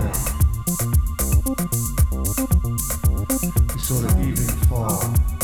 went to. We saw the evening fall.